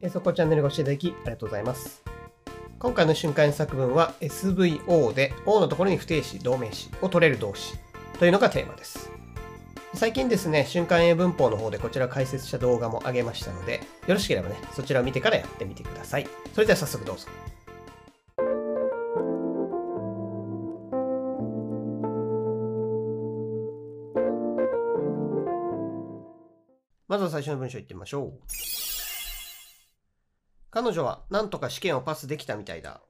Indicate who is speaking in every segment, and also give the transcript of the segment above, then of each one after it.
Speaker 1: えそこチャンネルご視聴いただきありがとうございます。今回の瞬間作文は SVO で O のところに不定詞、動名詞を取れる動詞というのがテーマです。最近ですね、瞬間英文法の方でこちら解説した動画も上げましたので、よろしければね、そちらを見てからやってみてください。それでは早速どうぞ。まずは最初の文章いってみましょう。彼女は何とか試験をパスできたみたいだ。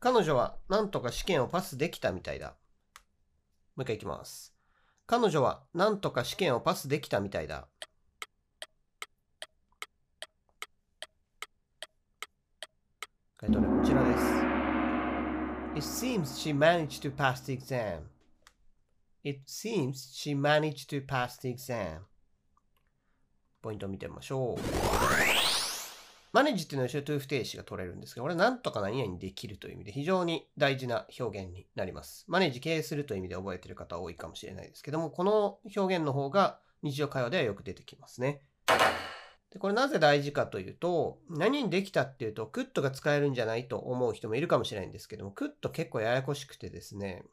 Speaker 1: 彼女は何とか試験をパスできたみたいだ。もう一回いきます。彼女は何とか試験をパスできたみたいだ。回答例こちらです。It seems she managed to pass the exam. It seems she managed to pass the exam. ポイントを見てみましょう。マネージっていうのは後ろ to 不定詞が取れるんですが、これはなんとか何々できるという意味で非常に大事な表現になります。マネージ経営するという意味で覚えている方は多いかもしれないですけども、この表現の方が日常会話ではよく出てきますね。でこれなぜ大事かというと、何にできたっていうと、クッとが使えるんじゃないと思う人もいるかもしれないんですけども、クッと結構ややこしくてですね、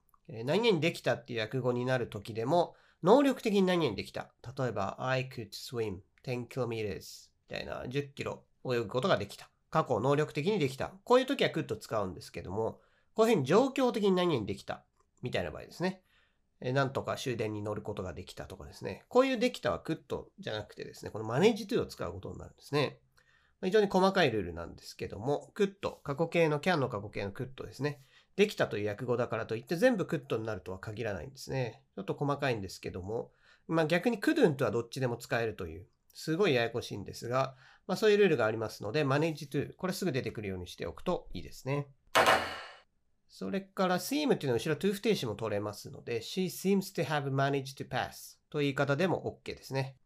Speaker 1: 何々できたっていう訳語になる時でも、能力的に何々できた。例えば、I could swim 10 kilometers みたいな10キロ泳ぐことができた。過去能力的にできた。こういう時は could 使うんですけども、こういうふうに状況的に何々できた。みたいな場合ですね。えなんとか終電に乗ることができたとかですね。こういうできたは could じゃなくてですね、このマネージ to を使うことになるんですね。非常に細かいルールなんですけども、could、過去形の can の過去形の could ですね。できたという訳語だからといって全部 could になるとは限らないんですね。ちょっと細かいんですけども、まあ逆に couldn't はどっちでも使えるという、すごいややこしいんですが、まあそういうルールがありますので、manage to、これすぐ出てくるようにしておくといいですね。それから seem っていうのは後ろ to 不定詞も取れますので、she seems to have managed to pass という言い方でも OK ですね。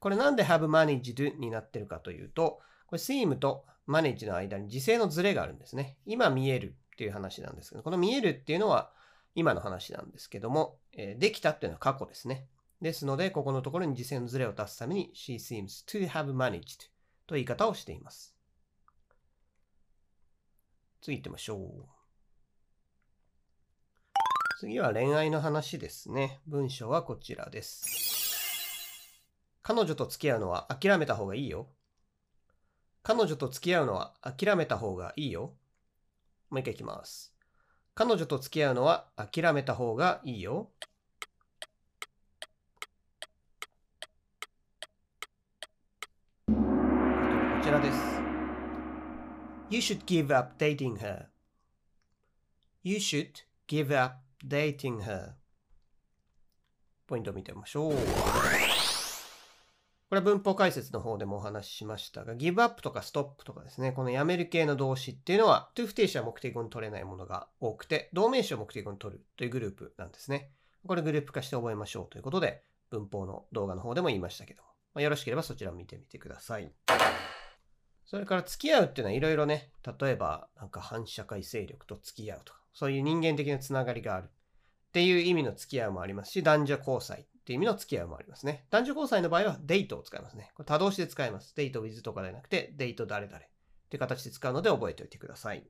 Speaker 1: これなんで have managed になってるかというと、これ seem と manage の間に時制のズレがあるんですね。今見えるっていう話なんですけど、この見えるっていうのは今の話なんですけども、えーできたっていうのは過去ですね。ですので、ここのところに時制のズレを足すために she seems to have managed という言い方をしています。次行ってみましょう。次は恋愛の話ですね。文章はこちらです。彼女と付き合うのは諦めた方がいいよ。彼女と付き合うのは諦めた方がいいよ。もう一回いきます。彼女と付き合うのは諦めた方がいいよ。こちらです。You should give up dating her. You should give up dating her. ポイントを見てみましょう。これは文法解説の方でもお話ししましたが、give up とか stop とかですね、このやめる系の動詞っていうのは、to 不定詞は目的語に取れないものが多くて、動名詞を目的語に取るというグループなんですね。これグループ化して覚えましょうということで、文法の動画の方でも言いましたけども、まあよろしければそちらを見てみてください。それから付き合うっていうのはいろいろね、例えばなんか反社会勢力と付き合うとか、そういう人間的なつながりがあるっていう意味の付き合うもありますし、男女交際っていう意味の付き合うもありますね。男女交際の場合はデートを使いますね。これ多動詞で使います。デート with とかではなくて、デート誰々って形で使うので覚えておいてください。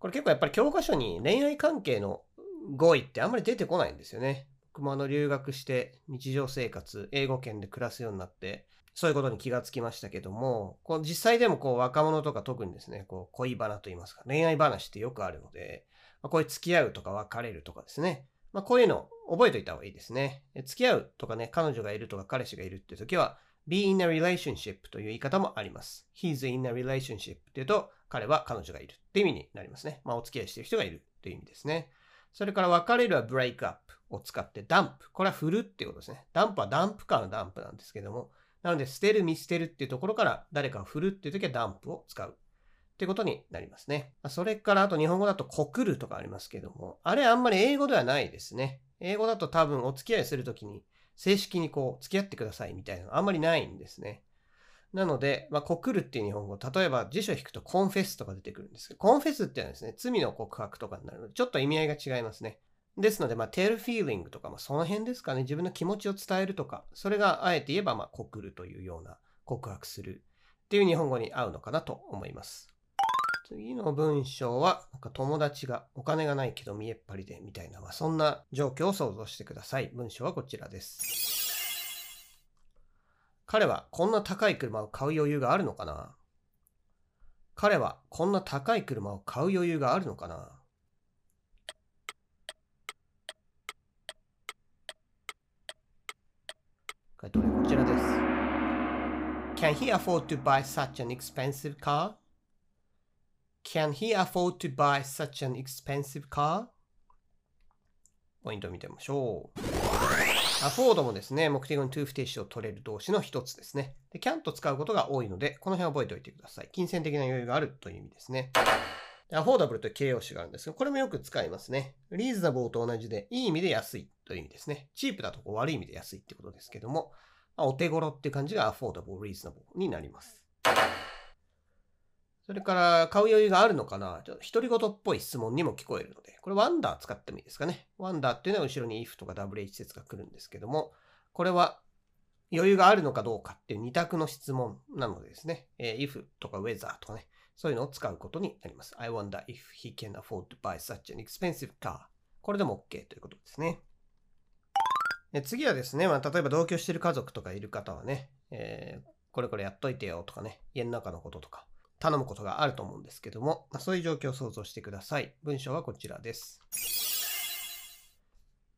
Speaker 1: これ結構やっぱり教科書に恋愛関係の語彙ってあんまり出てこないんですよね。僕も留学して日常生活、英語圏で暮らすようになって、そういうことに気がつきましたけども、こう実際でもこう若者とか特にですね、こう恋バナと言いますか、恋愛話ってよくあるので、まあこういう付き合うとか別れるとかですね、まあ、こういうの覚えておいた方がいいですね。付き合うとかね、彼女がいるとか彼氏がいるって時は、be in a relationship という言い方もあります。he's in a relationship っていうと、彼は彼女がいるって意味になりますね。まあ、お付き合いしている人がいるっていう意味ですね。それから別れるは break up を使って dump。これは振るっていうことですね。ダンプはダンプカーのダンプなんですけども、なので捨てる、見捨てるっていうところから誰かを振るっていう時はダンプを使う。ってことになりますね。それからあと日本語だと告るとかありますけども、あれあんまり英語ではないですね。英語だと多分お付き合いするときに正式にこう付き合ってくださいみたいなのあんまりないんですね。なので、まあ、告るっていう日本語、例えば辞書を引くとコンフェスとか出てくるんですけど、コンフェスっていうのはですね、罪の告白とかになるので、ちょっと意味合いが違いますね。ですので、まあ、tell feeling とか、まあ、その辺ですかね、自分の気持ちを伝えるとか、それがあえて言えば、まあ、告るというような告白するっていう日本語に合うのかなと思います。次の文章は、なんか友達がお金がないけど見えっ張りでみたいな、まあ、そんな状況を想像してください。文章はこちらです。彼はこんな高い車を買う余裕があるのかな彼はこんな高い車を買う余裕があるのかな回答例こちらです。Can he afford to buy such an expensive car? Can he afford to buy such an expensive car? ポイントを見てみましょう。Afford もですね、目的語に to 不定詞を取れる動詞の一つですね。で、can と使うことが多いので、この辺覚えておいてください。金銭的な余裕があるという意味ですね。affordable という形容詞があるんですが、これもよく使いますね。reasonable と同じで、いい意味で安いという意味ですね。チープだとこう悪い意味で安いってことですけども、まあ、お手頃っていう感じが affordable, reasonable になります。それから、買う余裕があるのかな？ちょっと独り言っぽい質問にも聞こえるので、これ wonder 使ってもいいですかね？wonder っていうのは後ろに if とか WH 説が来るんですけども、これは余裕があるのかどうかっていう二択の質問なのでですね、えー if とか whether とかね、そういうのを使うことになります。I wonder if he can afford to buy such an expensive car. これでも OK ということですね。で次はですね、まあ、例えば同居してる家族とかいる方はね、えーこれこれやっといてよとかね、家の中のこととか頼むことがあると思うんですけども、まあ、そういう状況を想像してください。文章はこちらです。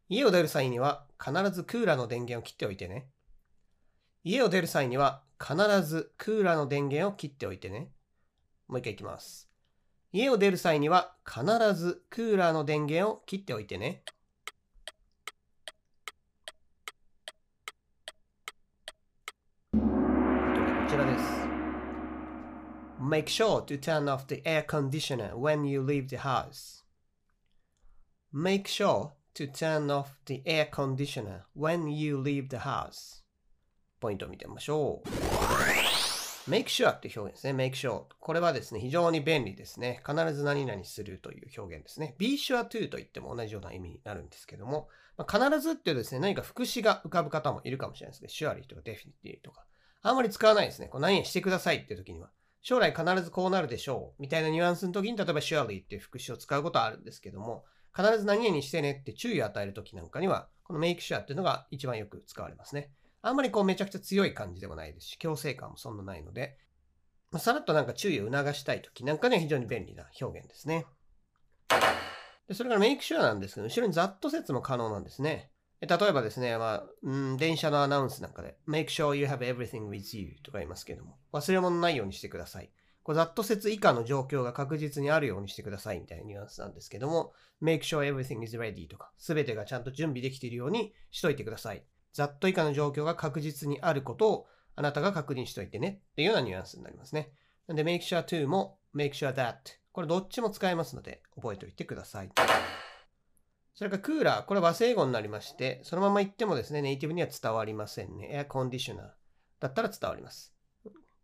Speaker 1: 家を出る際には必ずクーラーの電源を切っておいてね。家を出る際には必ずクーラーの電源を切っておいてね。もう一回いきます。家を出る際には必ずクーラーの電源を切っておいてね。Make sure to turn off the air conditioner when you leave the house. Make sure to turn off the air conditioner when you leave the house. ポイントを見てみましょう。make sure って表現ですね。make sure。これはですね、非常に便利ですね。必ず何々するという表現ですね。be sure to と言っても同じような意味になるんですけども、まあ、必ずってですね、何か副詞が浮かぶ方もいるかもしれないですね。surely とか definitely とか。あんまり使わないですね。こう何々してくださいっていう時には。将来必ずこうなるでしょう。みたいなニュアンスの時に、例えば surely っていう副詞を使うことはあるんですけども、必ず何々してねって注意を与える時なんかには、この make sure っていうのが一番よく使われますね。あんまりこうめちゃくちゃ強い感じでもないですし、強制感もそんなないので、まあ、さらっとなんか注意を促したい時なんかには非常に便利な表現ですね。でそれから make sure なんですけど、後ろにざっと説も可能なんですね。例えばですね、まあ、電車のアナウンスなんかで、make sure you have everything with you とか言いますけども、忘れ物ないようにしてください。こざっと説以下の状況が確実にあるようにしてくださいみたいなニュアンスなんですけども、make sure everything is ready とか、すべてがちゃんと準備できているようにしといてください。ざっと以下の状況が確実にあることをあなたが確認しといてねっていうようなニュアンスになりますね。なんで make sure to も make sure that これどっちも使えますので覚えておいてください。それからクーラー、これ和製語になりまして、そのまま言ってもですね、ネイティブには伝わりませんね。エアコンディショナーだったら伝わります。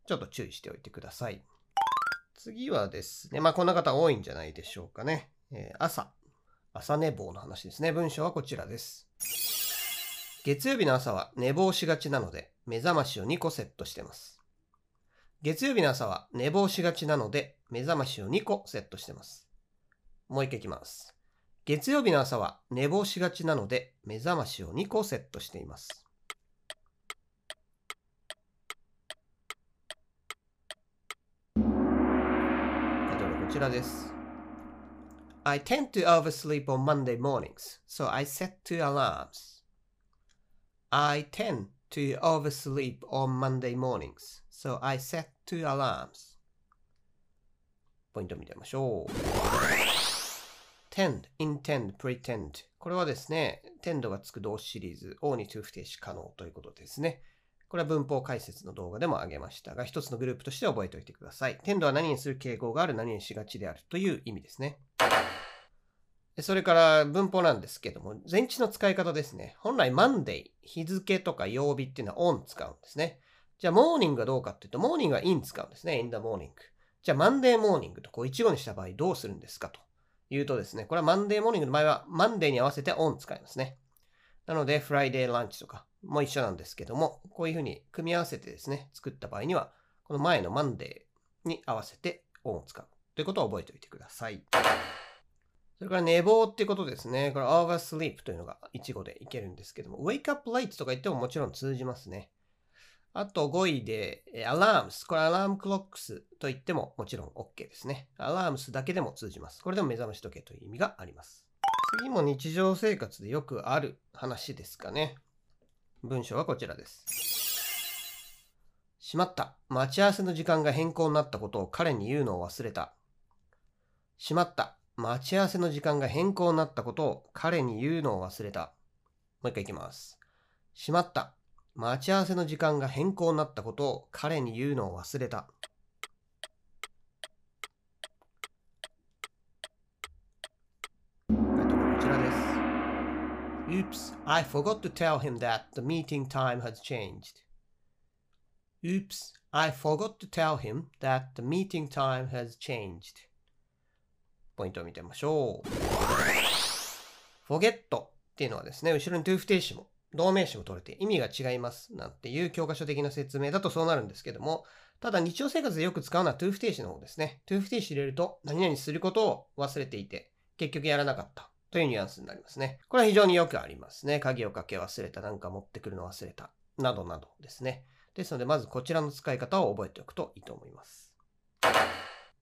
Speaker 1: ちょっと注意しておいてください。次はですね、まあこんな方多いんじゃないでしょうかね。えー朝、朝寝坊の話ですね。文章はこちらです。月曜日の朝は寝坊しがちなので、目覚ましを2個セットしてます。月曜日の朝は寝坊しがちなので、目覚ましを2個セットしてます。もう一回いきます。月曜日の朝は寝坊しがちなので、目覚ましを2個セットしています。例えばこちらです。I tend to oversleep on Monday mornings, so I set two alarms. I tend to oversleep on Monday mornings, so I set two alarms. ポイント見てみましょう。Tend, intend, pretend. これはですね、tend がつく動詞シリーズ、O に to 不定詞可能ということですね。これは文法解説の動画でも挙げましたが、一つのグループとして覚えておいてください。tend は何にする傾向がある、何にしがちであるという意味ですね。それから文法なんですけども、前置の使い方ですね。本来 Monday、日付とか曜日っていうのは on 使うんですね。じゃあ、モーニングはどうかっていうと、モーニングは in 使うんですね。in the morning。じゃあ、Monday morning とこう一語にした場合どうするんですかというとですね、これは Monday morning の場合は Monday に合わせて on 使いますね。なので、Friday lunch とか、も一緒なんですけども、こういうふうに組み合わせてですね、作った場合には、この前の Monday に合わせて on を使うということを覚えておいてください。それから寝坊ってことですね。これ oversleep というのが一語でいけるんですけども、wake up late とか言ってももちろん通じますね。あと5位で、alarms。これアラームクロックスと言ってももちろん OK ですね。アラームスだけでも通じます。これでも目覚まし時計という意味があります。次も日常生活でよくある話ですかね。文章はこちらです。しまった。待ち合わせの時間が変更になったことを彼に言うのを忘れた。しまった。待ち合わせの時間が変更になったことを彼に言うのを忘れた。もう一回いきます。しまった。待ち合わせの時間が変更になったことを彼に言うのを忘れた。Oops, I forgot to tell him that the meeting time has changed. Oops, I forgot to tell him that the meeting time has changed. ポイントを見てみましょう。forget っていうのはですね、後ろに to 不定詞も動名詞も取れて意味が違いますなんていう教科書的な説明だとそうなるんですけども、ただ日常生活でよく使うのは to 不定詞の方ですね。to 不定詞入れると何々することを忘れていて結局やらなかったというニュアンスになりますね。これは非常によくありますね。鍵をかけ忘れた、なんか持ってくるの忘れた、などなどですね。ですので、まずこちらの使い方を覚えておくといいと思います。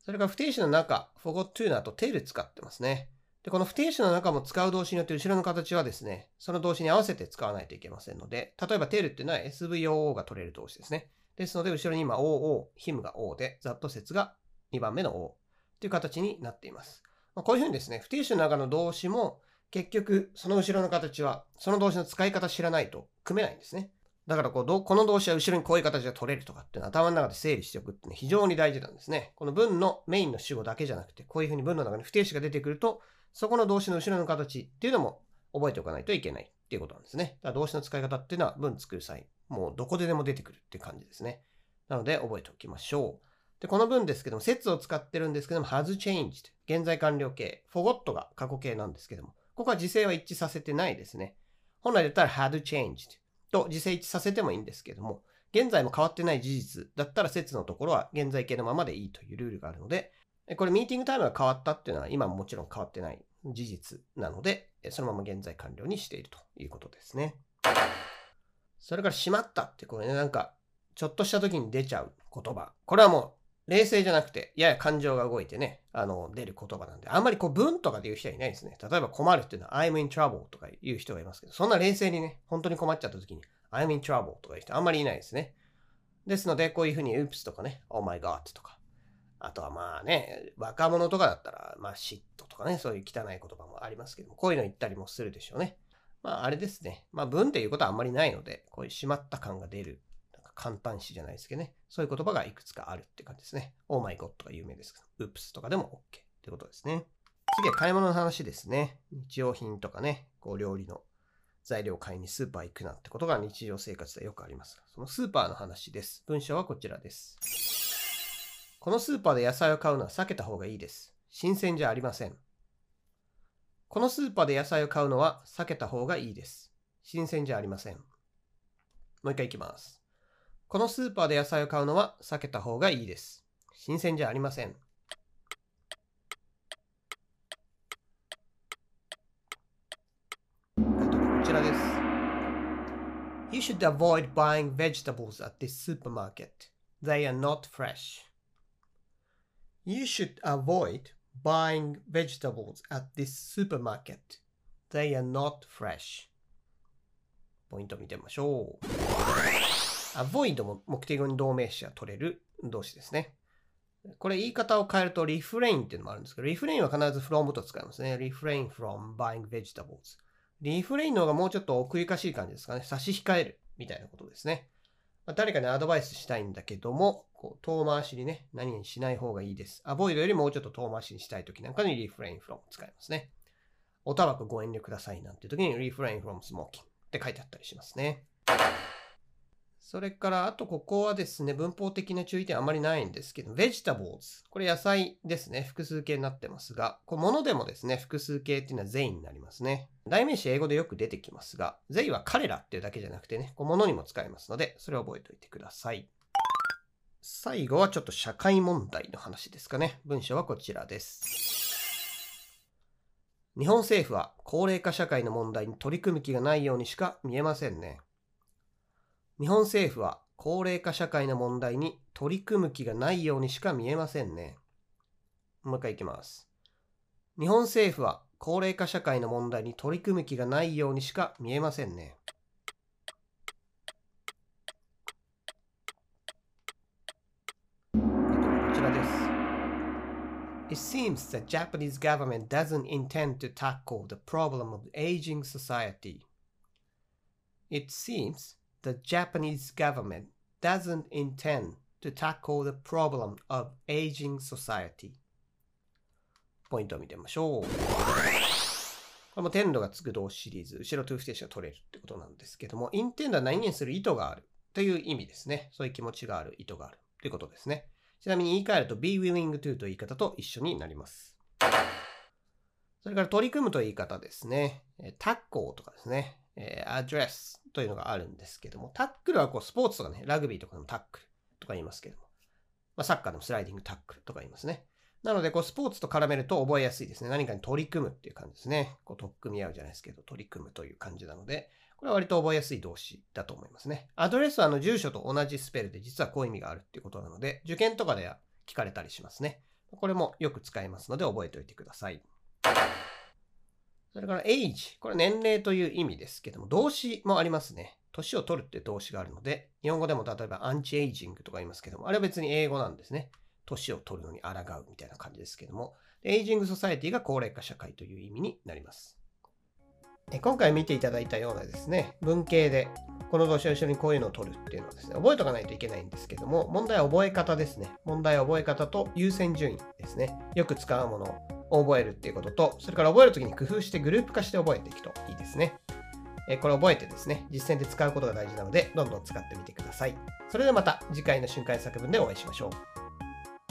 Speaker 1: それから不定詞の中、forgot to の後 tell 使ってますね。で、この不定詞の中も使う動詞によって後ろの形はですね、その動詞に合わせて使わないといけませんので、例えば tell っていうのは SVOO が取れる動詞ですね。ですので、後ろに今 OO、him が O で、ざっと説が2番目の O という形になっています。まあ、こういうふうにですね、不定詞の中の動詞も結局その後ろの形はその動詞の使い方知らないと組めないんですね。だからこうこの動詞は後ろにこういう形で取れるとかっていうのは頭の中で整理しておくっていうのは非常に大事なんですね。この文のメインの主語だけじゃなくて、こういうふうに文の中に不定詞が出てくると、そこの動詞の後ろの形っていうのも覚えておかないといけないっていうことなんですね。だから動詞の使い方っていうのは文作る際、もうどこででも出てくるっていう感じですね。なので覚えておきましょう。で、この文ですけども、説を使ってるんですけども、has changed。現在完了形。forgot が過去形なんですけども、ここは時制は一致させてないですね。本来だったら had changed。と時制一致させてもいいんですけども、現在も変わってない事実だったら説のところは現在形のままでいいというルールがあるので、これミーティングタイムが変わったっていうのは今ももちろん変わってない事実なので、そのまま現在完了にしているということですね。それからしまったってこれね、なんかちょっとした時に出ちゃう言葉。これはもう冷静じゃなくて、やや感情が動いてね、あの、出る言葉なんで、あんまりこう文とかで言う人はいないですね。例えば困るっていうのは I'm in trouble とか言う人がいますけど、そんな冷静にね、本当に困っちゃった時に I'm in trouble とか言う人あんまりいないですね。ですので、こういうふうに oops とかね、oh my god とか、あとはまあね、若者とかだったら、まあ嫉妬とかね、そういう汚い言葉もありますけども、こういうの言ったりもするでしょうね。まああれですね。まあ文っていうことはあんまりないので、こういうしまった感が出る、なんか簡単詞じゃないですけどね。そういう言葉がいくつかあるって感じですね。Oh my god とか有名ですけど、oops とかでも OK ってことですね。次は買い物の話ですね。日用品とかね、こう料理の材料を買いにスーパー行くなんてことが日常生活でよくありますそのスーパーの話です。文章はこちらです。このスーパーで野菜を買うのは避けた方がいいです。新鮮じゃありません。このスーパーで野菜を買うのは避けた方がいいです。新鮮じゃありません。もう一回いきます。このスーパーで野菜を買うのは避けた方がいいです。新鮮じゃありません。こちらです。You should avoid buying vegetables at this supermarket. They are not fresh. You should avoid buying vegetables at this supermarket. They are not fresh. ポイント見てみましょう。avoid も目的語に動名詞が取れる動詞ですね。これ言い方を変えると refrain っていうのもあるんですけど、refrain は必ず from と使いますね。refrain from buying vegetables。リフレインの方がもうちょっと奥ゆかしい感じですかね。差し控えるみたいなことですね。まあ、誰かにアドバイスしたいんだけども、こう遠回しにね、何にしない方がいいです。アボイドよりもうちょっと遠回しにしたい時なんかにリフレインフロム使いますね。おタバコご遠慮くださいなんて時にリフレインフロムスモーキングって書いてあったりしますね。それから、あとここはですね、文法的な注意点あまりないんですけど、vegetables。これ野菜ですね。複数形になってますが、これ物でもですね、複数形っていうのは they になりますね。代名詞英語でよく出てきますが、they は彼らっていうだけじゃなくてね、こう物にも使えますので、それを覚えておいてください。最後はちょっと社会問題の話ですかね。文章はこちらです。日本政府は高齢化社会の問題に取り組む気がないようにしか見えませんね。日本政府は高齢化社会の問題に取り組む気がないようにしか見えませんね。もう一回いきます。日本政府は高齢化社会の問題に取り組む気がないようにしか見えませんね。こちらです。It seems the Japanese government doesn't intend to tackle the problem of aging society. It seems the Japanese government doesn't intend to tackle the problem of aging society. ポイントを見てみましょう。これも天度がつく動詞シリーズ、後ろと不定詞が取れるってことなんですけども、intend は何々する意図があるという意味ですね。そういう気持ちがある、意図があるということですね。ちなみに言い換えると be willing to という言い方と一緒になります。それから取り組むという言い方ですね。タッコーとかですね。アドレスというのがあるんですけども、タックルはこうスポーツとかね、ラグビーとかでもタックルとか言いますけども、まあ、サッカーでもスライディングタックルとか言いますね。なので、こうスポーツと絡めると覚えやすいですね。何かに取り組むっていう感じですね。こう取っ組み合うじゃないですけど、取り組むという感じなので、これは割と覚えやすい動詞だと思いますね。 address はあの住所と同じスペルで実はこういう意味があるっていうことなので、受験とかでは聞かれたりしますね。これもよく使えますので覚えておいてください。それから age。これ年齢という意味ですけども、動詞もありますね。年を取るって動詞があるので、日本語でも例えばアンチエイジングとか言いますけども、あれは別に英語なんですね。年を取るのに抗うみたいな感じですけども、 aging society が高齢化社会という意味になります。今回見ていただいたようなですね、文系でこの動詞を一緒にこういうのを取るっていうのはですね、覚えとかないといけないんですけども、問題は覚え方ですね。問題は覚え方と優先順位ですね。よく使うものを覚えるっていうことと、それから覚えるときに工夫してグループ化して覚えていくといいですね。これ覚えてですね、実践で使うことが大事なので、どんどん使ってみてください。それではまた次回の瞬間作文でお会いしましょう。